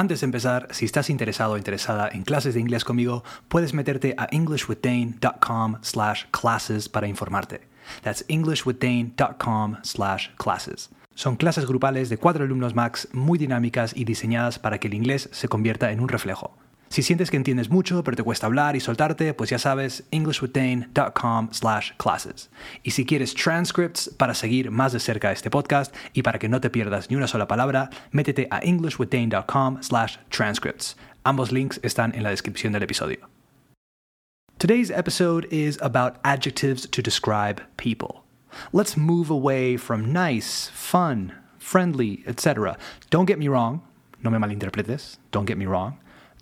Antes de empezar, si estás interesado o interesada en clases de inglés conmigo, puedes meterte a englishwithdane.com slash classes para informarte. That's englishwithdane.com slash classes. Son clases grupales de cuatro alumnos max muy dinámicas y diseñadas para que el inglés se convierta en un reflejo. Si sientes que entiendes mucho pero te cuesta hablar y soltarte, pues ya sabes, englishwithdane.com slash classes. Y si quieres transcripts para seguir más de cerca este podcast y para que no te pierdas ni una sola palabra, métete a englishwithdane.com slash transcripts. Ambos links están en la descripción del episodio. Today's episode is about adjectives to describe people. Let's move away from nice, fun, friendly, etc. Don't get me wrong, no me malinterpretes, don't get me wrong.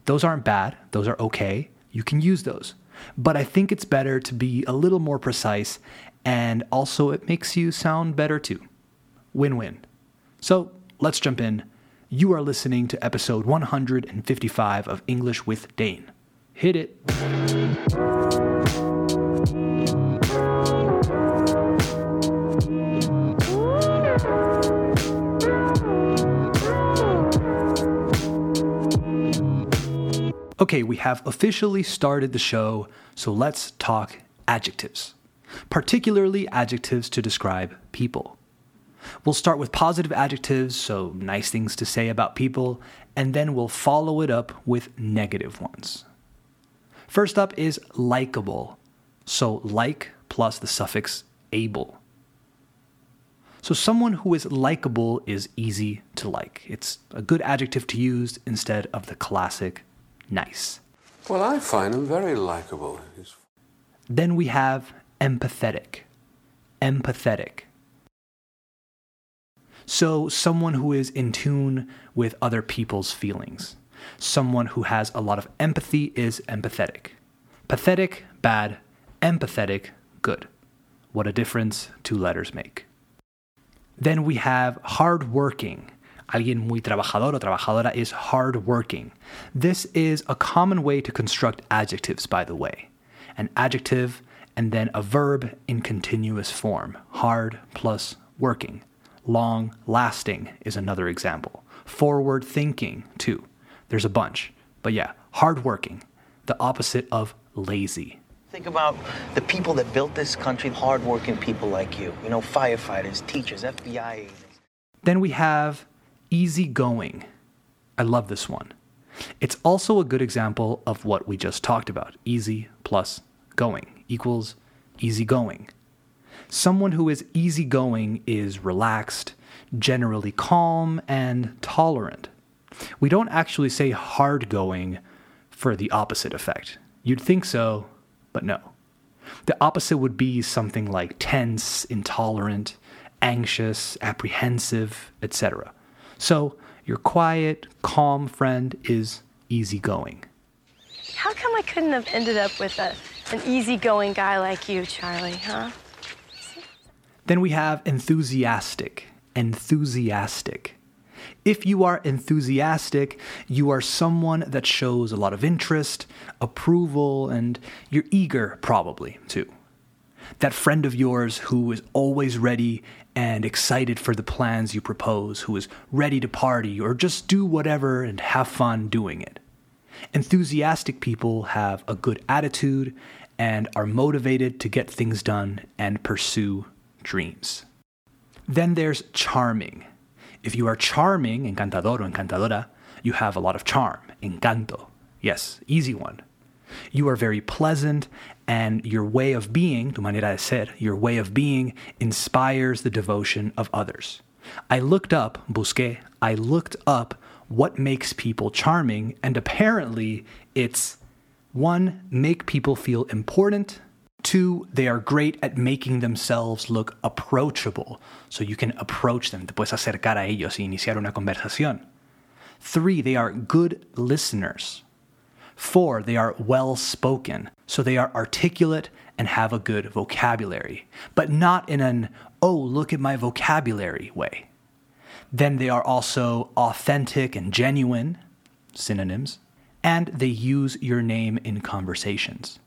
Those aren't bad, those are okay. You can use those. But I think it's better to be a little more precise, and also it makes you sound better too. Win win. So let's jump in. You are listening to episode 155 of English with Dane. Hit it. Okay, we have officially started the show, so let's talk adjectives, particularly adjectives to describe people. We'll start with positive adjectives, so nice things to say about people, and then we'll follow it up with negative ones. First up is likable, so like plus the suffix able. So, someone who is likable is easy to like. It's a good adjective to use instead of the classic nice. Well, I find him very likable. He's... Then we have empathetic. Empathetic. So, someone who is in tune with other people's feelings. Someone who has a lot of empathy is empathetic. Pathetic, bad. Empathetic, good. What a difference two letters make. Then we have hardworking. Alguien muy trabajador o trabajadora is hardworking. This is a common way to construct adjectives, by the way. An adjective and then a verb in continuous form. Hard plus working. Long lasting is another example. Forward thinking, too. There's a bunch. But yeah, hardworking, the opposite of lazy. Think about the people that built this country, hardworking people like you. You know, firefighters, teachers, FBI agents. Then we have easygoing. I love this one. It's also a good example of what we just talked about easy plus going equals easygoing. Someone who is easygoing is relaxed, generally calm, and tolerant. We don't actually say hard-going for the opposite effect. You'd think so, but no. The opposite would be something like tense, intolerant, anxious, apprehensive, etc. So, your quiet, calm friend is easygoing. How come I couldn't have ended up with a, an easygoing guy like you, Charlie, huh? Then we have enthusiastic. Enthusiastic. If you are enthusiastic, you are someone that shows a lot of interest, approval, and you're eager, probably, too. That friend of yours who is always ready and excited for the plans you propose, who is ready to party or just do whatever and have fun doing it. Enthusiastic people have a good attitude and are motivated to get things done and pursue dreams. Then there's charming. If you are charming, encantador or encantadora, you have a lot of charm, encanto. Yes, easy one. You are very pleasant, and your way of being, tu manera de ser, your way of being inspires the devotion of others. I looked up, busqué, I looked up what makes people charming, and apparently it's one, make people feel important. Two, they are great at making themselves look approachable, so you can approach them, te puedes acercar a ellos y iniciar una conversación. Three, they are good listeners. Four, they are well spoken, so they are articulate and have a good vocabulary, but not in an, oh, look at my vocabulary way. Then they are also authentic and genuine, synonyms, and they use your name in conversations.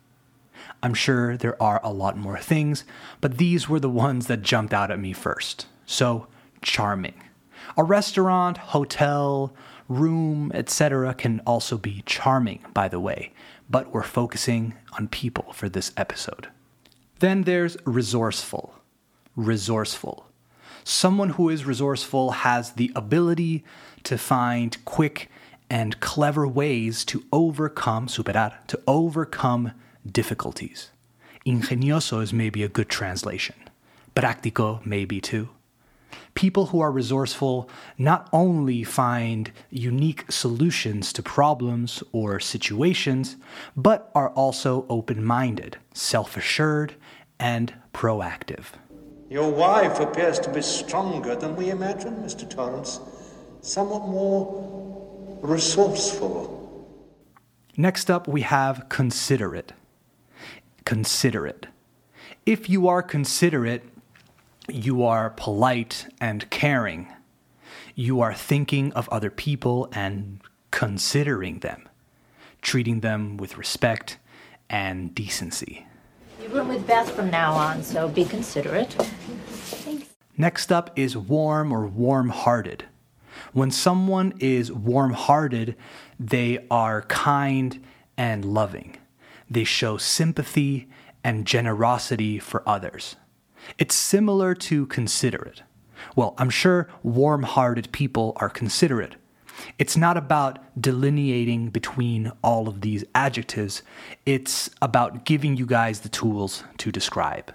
I'm sure there are a lot more things, but these were the ones that jumped out at me first. So, charming. A restaurant, hotel, room, etc., can also be charming, by the way, but we're focusing on people for this episode. Then there's resourceful. Resourceful. Someone who is resourceful has the ability to find quick and clever ways to overcome, superar, to overcome difficulties. Ingenioso is maybe a good translation. Práctico, maybe too. People who are resourceful not only find unique solutions to problems or situations, but are also open minded, self assured, and proactive. Your wife appears to be stronger than we imagined, Mr. Torrance. Somewhat more resourceful. Next up, we have considerate. Considerate. If you are considerate, you are polite and caring. You are thinking of other people and considering them, treating them with respect and decency. You room with Beth from now on, so be considerate. Thanks. Next up is warm or warm hearted. When someone is warm hearted, they are kind and loving. They show sympathy and generosity for others. It's similar to considerate. Well, I'm sure warm hearted people are considerate. It's not about delineating between all of these adjectives, it's about giving you guys the tools to describe.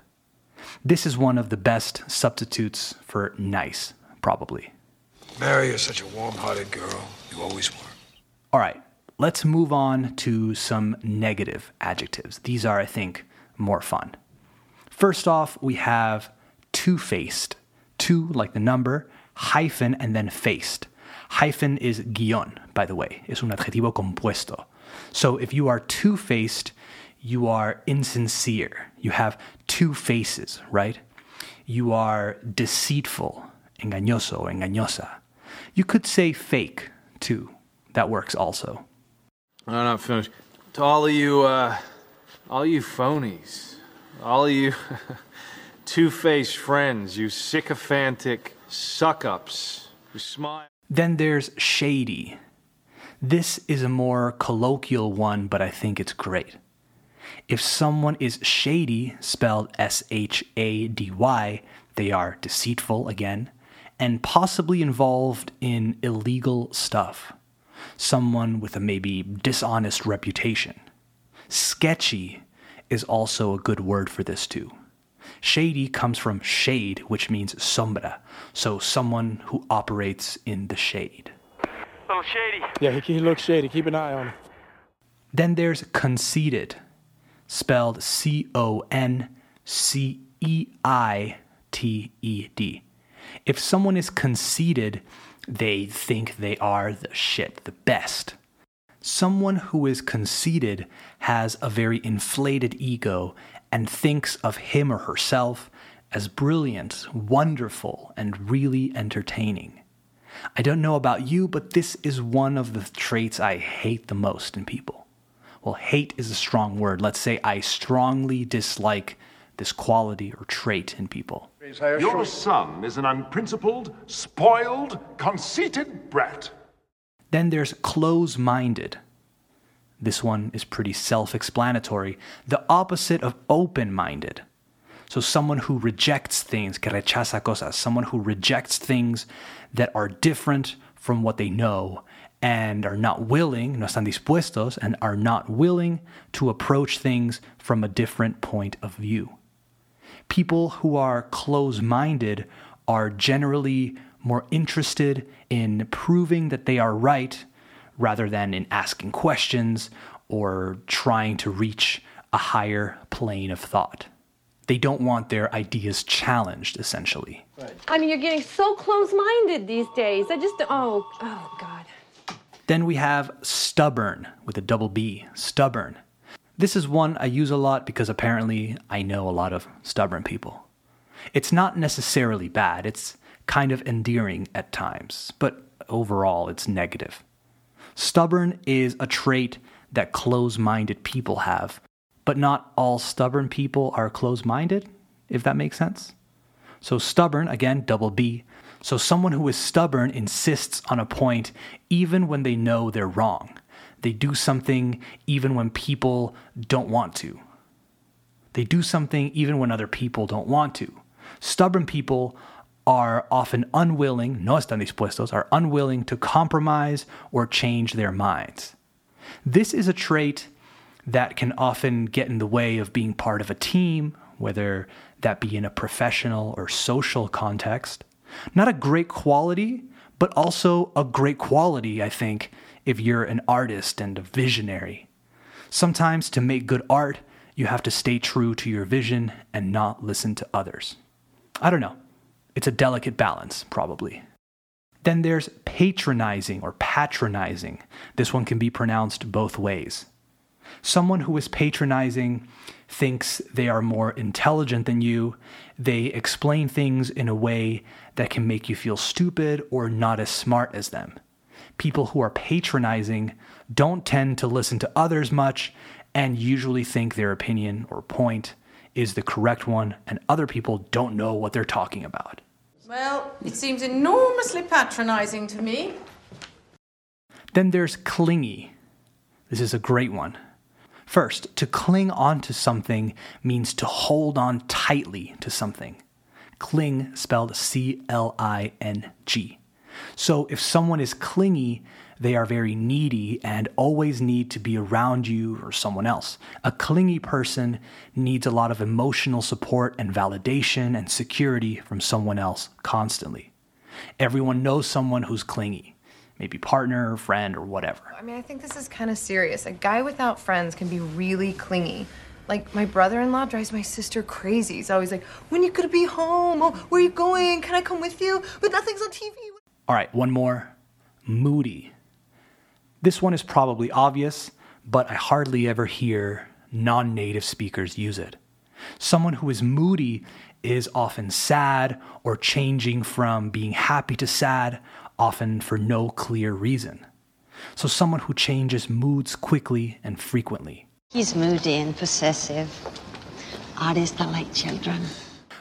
This is one of the best substitutes for nice, probably. Mary, you're such a warm hearted girl. You always were. All right, let's move on to some negative adjectives. These are, I think, more fun. First off, we have two faced. Two, like the number, hyphen, and then faced. Hyphen is guión, by the way. Es un adjetivo compuesto. So if you are two faced, you are insincere. You have two faces, right? You are deceitful, engañoso, engañosa. You could say fake, too. That works also. I'm not finished. To all of you, uh, all you phonies, all of you two-faced friends, you sycophantic suck-ups who smile. Then there's shady. This is a more colloquial one, but I think it's great. If someone is shady, spelled S H A D Y, they are deceitful again, and possibly involved in illegal stuff. Someone with a maybe dishonest reputation. Sketchy is also a good word for this too. Shady comes from shade, which means sombra, so someone who operates in the shade. Little shady. Yeah, he, he looks shady. Keep an eye on him. Then there's conceited, spelled C O N C E I T E D. If someone is conceited, they think they are the shit, the best. Someone who is conceited has a very inflated ego and thinks of him or herself as brilliant, wonderful, and really entertaining. I don't know about you, but this is one of the traits I hate the most in people. Well, hate is a strong word. Let's say I strongly dislike this quality or trait in people. Your son is an unprincipled, spoiled, conceited brat. Then there's close minded. This one is pretty self explanatory. The opposite of open minded. So, someone who rejects things, que rechaza cosas, someone who rejects things that are different from what they know and are not willing, no están dispuestos, and are not willing to approach things from a different point of view. People who are close minded are generally more interested in proving that they are right rather than in asking questions or trying to reach a higher plane of thought. They don't want their ideas challenged, essentially. I mean, you're getting so close minded these days. I just, oh, oh, God. Then we have stubborn with a double B, stubborn. This is one I use a lot because apparently I know a lot of stubborn people. It's not necessarily bad, it's kind of endearing at times, but overall it's negative. Stubborn is a trait that close minded people have, but not all stubborn people are close minded, if that makes sense. So, stubborn, again, double B. So, someone who is stubborn insists on a point even when they know they're wrong. They do something even when people don't want to. They do something even when other people don't want to. Stubborn people are often unwilling, no están dispuestos, are unwilling to compromise or change their minds. This is a trait that can often get in the way of being part of a team, whether that be in a professional or social context. Not a great quality, but also a great quality, I think, if you're an artist and a visionary. Sometimes to make good art, you have to stay true to your vision and not listen to others. I don't know. It's a delicate balance, probably. Then there's patronizing or patronizing. This one can be pronounced both ways. Someone who is patronizing thinks they are more intelligent than you. They explain things in a way that can make you feel stupid or not as smart as them. People who are patronizing don't tend to listen to others much and usually think their opinion or point is the correct one, and other people don't know what they're talking about. Well, it seems enormously patronizing to me. Then there's clingy. This is a great one. First, to cling onto something means to hold on tightly to something. Cling spelled C L I N G. So if someone is clingy, they are very needy and always need to be around you or someone else. A clingy person needs a lot of emotional support and validation and security from someone else constantly. Everyone knows someone who's clingy maybe partner, or friend, or whatever. I mean, I think this is kind of serious. A guy without friends can be really clingy. Like, my brother in law drives my sister crazy. He's always like, When you gonna be home? Oh, where are you going? Can I come with you? But nothing's on TV. All right, one more moody. This one is probably obvious, but I hardly ever hear non native speakers use it. Someone who is moody is often sad or changing from being happy to sad, often for no clear reason. So, someone who changes moods quickly and frequently. He's moody and possessive. Artists are like children.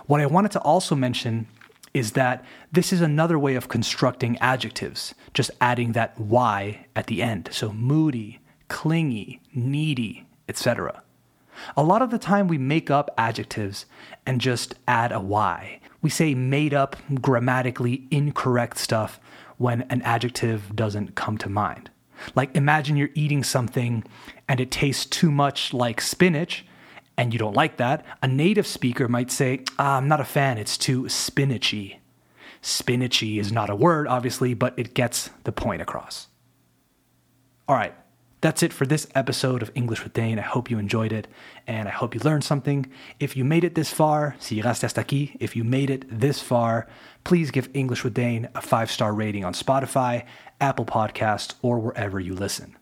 What I wanted to also mention is that this is another way of constructing adjectives, just adding that y at the end. So moody, clingy, needy, etc. A lot of the time we make up adjectives and just add a y. We say made up, grammatically incorrect stuff when an adjective doesn't come to mind. Like imagine you're eating something and it tastes too much like spinach and you don't like that, a native speaker might say, ah, I'm not a fan, it's too spinachy. Spinachy is not a word, obviously, but it gets the point across. All right, that's it for this episode of English with Dane. I hope you enjoyed it and I hope you learned something. If you made it this far, si llegaste hasta aquí, if you made it this far, please give English with Dane a five star rating on Spotify, Apple Podcasts, or wherever you listen.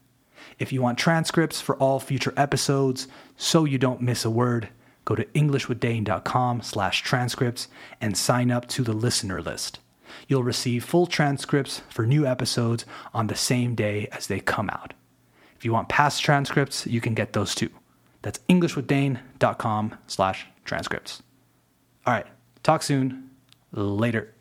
If you want transcripts for all future episodes so you don't miss a word, go to englishwithdane.com slash transcripts and sign up to the listener list. You'll receive full transcripts for new episodes on the same day as they come out. If you want past transcripts, you can get those too. That's englishwithdane.com slash transcripts. All right, talk soon. Later.